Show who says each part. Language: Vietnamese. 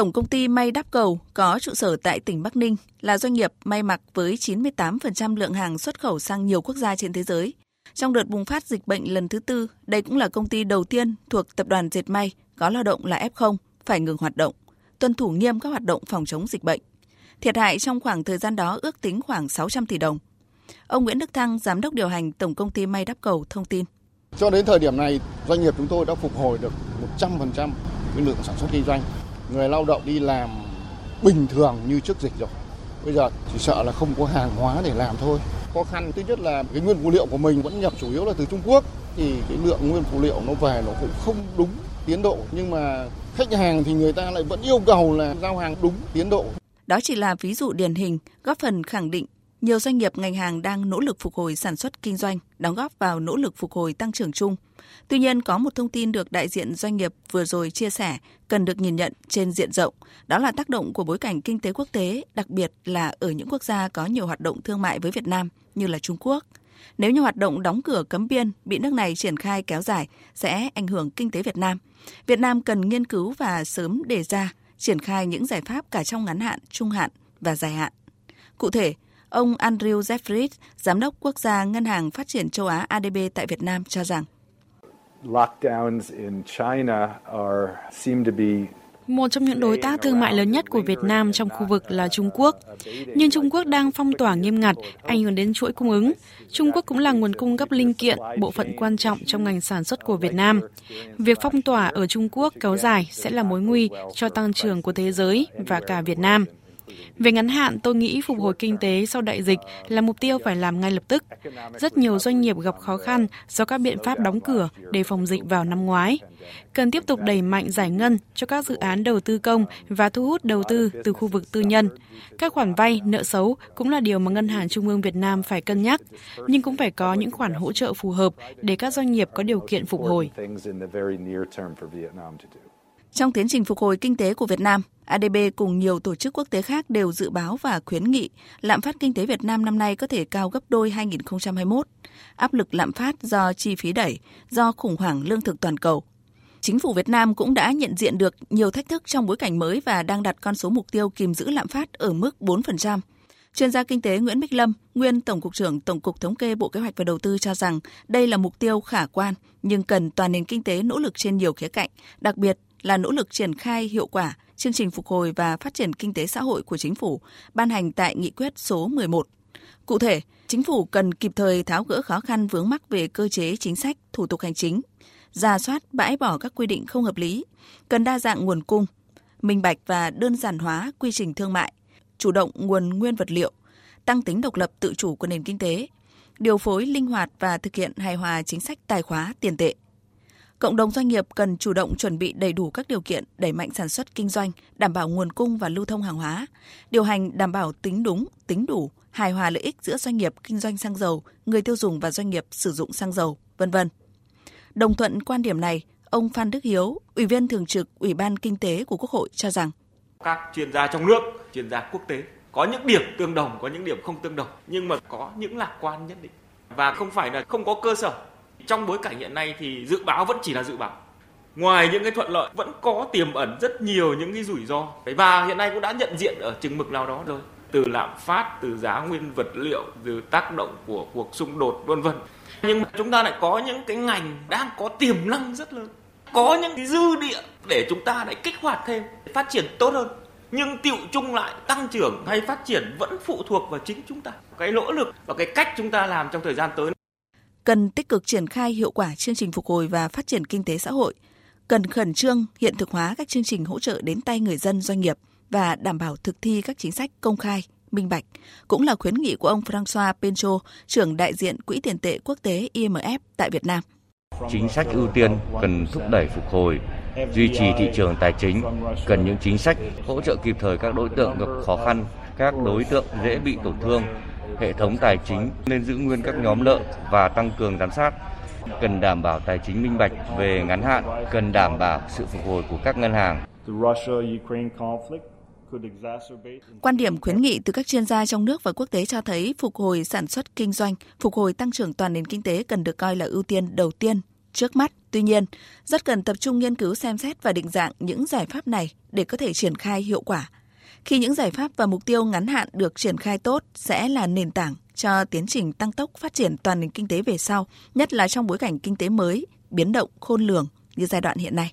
Speaker 1: Tổng công ty May Đắp Cầu có trụ sở tại tỉnh Bắc Ninh là doanh nghiệp may mặc với 98% lượng hàng xuất khẩu sang nhiều quốc gia trên thế giới. Trong đợt bùng phát dịch bệnh lần thứ tư, đây cũng là công ty đầu tiên thuộc tập đoàn dệt may có lao động là F0 phải ngừng hoạt động, tuân thủ nghiêm các hoạt động phòng chống dịch bệnh. Thiệt hại trong khoảng thời gian đó ước tính khoảng 600 tỷ đồng. Ông Nguyễn Đức Thăng, giám đốc điều hành Tổng công ty May Đắp Cầu thông tin.
Speaker 2: Cho đến thời điểm này, doanh nghiệp chúng tôi đã phục hồi được 100% cái lượng sản xuất kinh doanh. Người lao động đi làm bình thường như trước dịch rồi. Bây giờ chỉ sợ là không có hàng hóa để làm thôi. Khó khăn thứ nhất là cái nguyên phụ liệu của mình vẫn nhập chủ yếu là từ Trung Quốc thì cái lượng nguyên phụ liệu nó về nó cũng không đúng tiến độ nhưng mà khách hàng thì người ta lại vẫn yêu cầu là giao hàng đúng tiến độ.
Speaker 1: Đó chỉ là ví dụ điển hình, góp phần khẳng định nhiều doanh nghiệp ngành hàng đang nỗ lực phục hồi sản xuất kinh doanh, đóng góp vào nỗ lực phục hồi tăng trưởng chung. Tuy nhiên, có một thông tin được đại diện doanh nghiệp vừa rồi chia sẻ cần được nhìn nhận trên diện rộng, đó là tác động của bối cảnh kinh tế quốc tế, đặc biệt là ở những quốc gia có nhiều hoạt động thương mại với Việt Nam như là Trung Quốc. Nếu như hoạt động đóng cửa cấm biên bị nước này triển khai kéo dài sẽ ảnh hưởng kinh tế Việt Nam. Việt Nam cần nghiên cứu và sớm đề ra triển khai những giải pháp cả trong ngắn hạn, trung hạn và dài hạn. Cụ thể, ông Andrew Jeffries, giám đốc quốc gia Ngân hàng Phát triển châu Á ADB tại Việt Nam cho rằng
Speaker 3: lockdowns in China are seem to be
Speaker 4: một trong những đối tác thương mại lớn nhất của Việt Nam trong khu vực là Trung Quốc. Nhưng Trung Quốc đang phong tỏa nghiêm ngặt, ảnh hưởng đến chuỗi cung ứng. Trung Quốc cũng là nguồn cung cấp linh kiện, bộ phận quan trọng trong ngành sản xuất của Việt Nam. Việc phong tỏa ở Trung Quốc kéo dài sẽ là mối nguy cho tăng trưởng của thế giới và cả Việt Nam. Về ngắn hạn, tôi nghĩ phục hồi kinh tế sau đại dịch là mục tiêu phải làm ngay lập tức. Rất nhiều doanh nghiệp gặp khó khăn do các biện pháp đóng cửa để phòng dịch vào năm ngoái. Cần tiếp tục đẩy mạnh giải ngân cho các dự án đầu tư công và thu hút đầu tư từ khu vực tư nhân. Các khoản vay, nợ xấu cũng là điều mà Ngân hàng Trung ương Việt Nam phải cân nhắc, nhưng cũng phải có những khoản hỗ trợ phù hợp để các doanh nghiệp có điều kiện phục hồi.
Speaker 1: Trong tiến trình phục hồi kinh tế của Việt Nam, ADB cùng nhiều tổ chức quốc tế khác đều dự báo và khuyến nghị lạm phát kinh tế Việt Nam năm nay có thể cao gấp đôi 2021. Áp lực lạm phát do chi phí đẩy, do khủng hoảng lương thực toàn cầu. Chính phủ Việt Nam cũng đã nhận diện được nhiều thách thức trong bối cảnh mới và đang đặt con số mục tiêu kìm giữ lạm phát ở mức 4%. Chuyên gia kinh tế Nguyễn Bích Lâm, nguyên Tổng cục trưởng Tổng cục Thống kê Bộ Kế hoạch và Đầu tư cho rằng đây là mục tiêu khả quan nhưng cần toàn nền kinh tế nỗ lực trên nhiều khía cạnh, đặc biệt là nỗ lực triển khai hiệu quả chương trình phục hồi và phát triển kinh tế xã hội của chính phủ ban hành tại nghị quyết số 11. Cụ thể, chính phủ cần kịp thời tháo gỡ khó khăn vướng mắc về cơ chế chính sách, thủ tục hành chính, ra soát bãi bỏ các quy định không hợp lý, cần đa dạng nguồn cung, minh bạch và đơn giản hóa quy trình thương mại, chủ động nguồn nguyên vật liệu, tăng tính độc lập tự chủ của nền kinh tế, điều phối linh hoạt và thực hiện hài hòa chính sách tài khóa tiền tệ. Cộng đồng doanh nghiệp cần chủ động chuẩn bị đầy đủ các điều kiện đẩy mạnh sản xuất kinh doanh, đảm bảo nguồn cung và lưu thông hàng hóa, điều hành đảm bảo tính đúng, tính đủ, hài hòa lợi ích giữa doanh nghiệp kinh doanh xăng dầu, người tiêu dùng và doanh nghiệp sử dụng xăng dầu, vân vân. Đồng thuận quan điểm này, ông Phan Đức Hiếu, Ủy viên thường trực Ủy ban Kinh tế của Quốc hội cho rằng
Speaker 5: các chuyên gia trong nước, chuyên gia quốc tế có những điểm tương đồng, có những điểm không tương đồng, nhưng mà có những lạc quan nhất định và không phải là không có cơ sở trong bối cảnh hiện nay thì dự báo vẫn chỉ là dự báo. Ngoài những cái thuận lợi vẫn có tiềm ẩn rất nhiều những cái rủi ro. Và hiện nay cũng đã nhận diện ở chừng mực nào đó rồi. Từ lạm phát, từ giá nguyên vật liệu, từ tác động của cuộc xung đột vân vân. Nhưng mà chúng ta lại có những cái ngành đang có tiềm năng rất lớn. Có những cái dư địa để chúng ta lại kích hoạt thêm, phát triển tốt hơn nhưng tiệu chung lại tăng trưởng hay phát triển vẫn phụ thuộc vào chính chúng ta cái nỗ lực và cái cách chúng ta làm trong thời gian tới
Speaker 1: cần tích cực triển khai hiệu quả chương trình phục hồi và phát triển kinh tế xã hội, cần khẩn trương hiện thực hóa các chương trình hỗ trợ đến tay người dân doanh nghiệp và đảm bảo thực thi các chính sách công khai, minh bạch, cũng là khuyến nghị của ông François Pencho, trưởng đại diện Quỹ tiền tệ quốc tế IMF tại Việt Nam.
Speaker 6: Chính sách ưu tiên cần thúc đẩy phục hồi, duy trì thị trường tài chính, cần những chính sách hỗ trợ kịp thời các đối tượng gặp khó khăn, các đối tượng dễ bị tổn thương hệ thống tài chính nên giữ nguyên các nhóm nợ và tăng cường giám sát cần đảm bảo tài chính minh bạch về ngắn hạn, cần đảm bảo sự phục hồi của các ngân hàng.
Speaker 1: Quan điểm khuyến nghị từ các chuyên gia trong nước và quốc tế cho thấy phục hồi sản xuất kinh doanh, phục hồi tăng trưởng toàn nền kinh tế cần được coi là ưu tiên đầu tiên trước mắt Tuy nhiên, rất cần tập trung nghiên cứu xem xét và định dạng những giải pháp này để có thể triển khai hiệu quả. Khi những giải pháp và mục tiêu ngắn hạn được triển khai tốt sẽ là nền tảng cho tiến trình tăng tốc phát triển toàn nền kinh tế về sau, nhất là trong bối cảnh kinh tế mới, biến động khôn lường như giai đoạn hiện nay.